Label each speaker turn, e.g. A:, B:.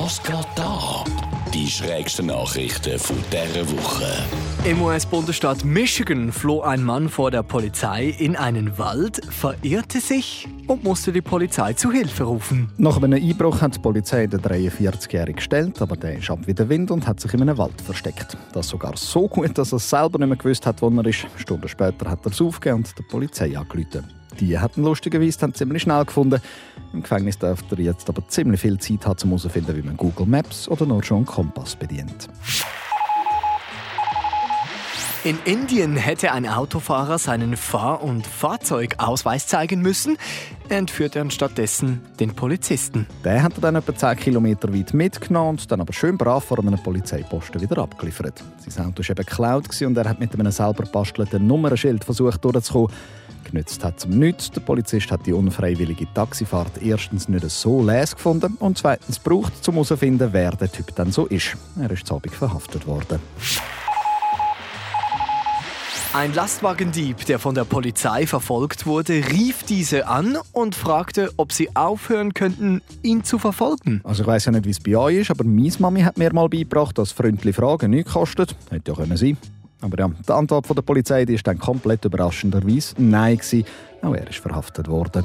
A: Was geht da? Die schrägsten Nachrichten von dieser Woche.
B: Im US-Bundesstaat Michigan floh ein Mann vor der Polizei in einen Wald, verirrte sich und musste die Polizei zu Hilfe rufen.
C: Nach einem Einbruch hat die Polizei den 43-Jährigen gestellt, aber der ist ab wie der Wind und hat sich in einem Wald versteckt. Das sogar so gut, dass er selber nicht mehr gewusst hat, wo er ist. Stunden später hat er es aufgegeben und der Polizei angerufen. Die hatten lustigerweise dann ziemlich schnell gefunden. Im Gefängnis dürfte er jetzt aber ziemlich viel Zeit haben, um herauszufinden, wie man Google Maps oder nur schon Kompass bedient.
B: In Indien hätte ein Autofahrer seinen Fahr- und Fahrzeugausweis zeigen müssen. Er entführte dann stattdessen den Polizisten.
C: Der hat er dann etwa 10 Kilometer weit mitgenommen und dann aber schön brav vor einem Polizeiposten wieder abgeliefert. Sein Auto war eben geklaut und er hat mit einem selber bastelten Nummernschild versucht durchzukommen. Genützt hat zum nichts. Der Polizist hat die unfreiwillige Taxifahrt erstens nicht so les gefunden und zweitens braucht, um herauszufinden, wer der Typ dann so ist. Er ist zu Abend verhaftet worden.
B: Ein Lastwagendieb, der von der Polizei verfolgt wurde, rief diese an und fragte, ob sie aufhören könnten, ihn zu verfolgen.
C: Also ich weiß ja nicht, wie es bei euch ist, aber meine Mami hat mir mal beigebracht, dass freundliche Fragen nichts kosten. Hätte ja können sein. Aber ja, die Antwort von der Polizei die ist dann komplett überraschenderweise Nein gewesen. Auch er ist verhaftet worden.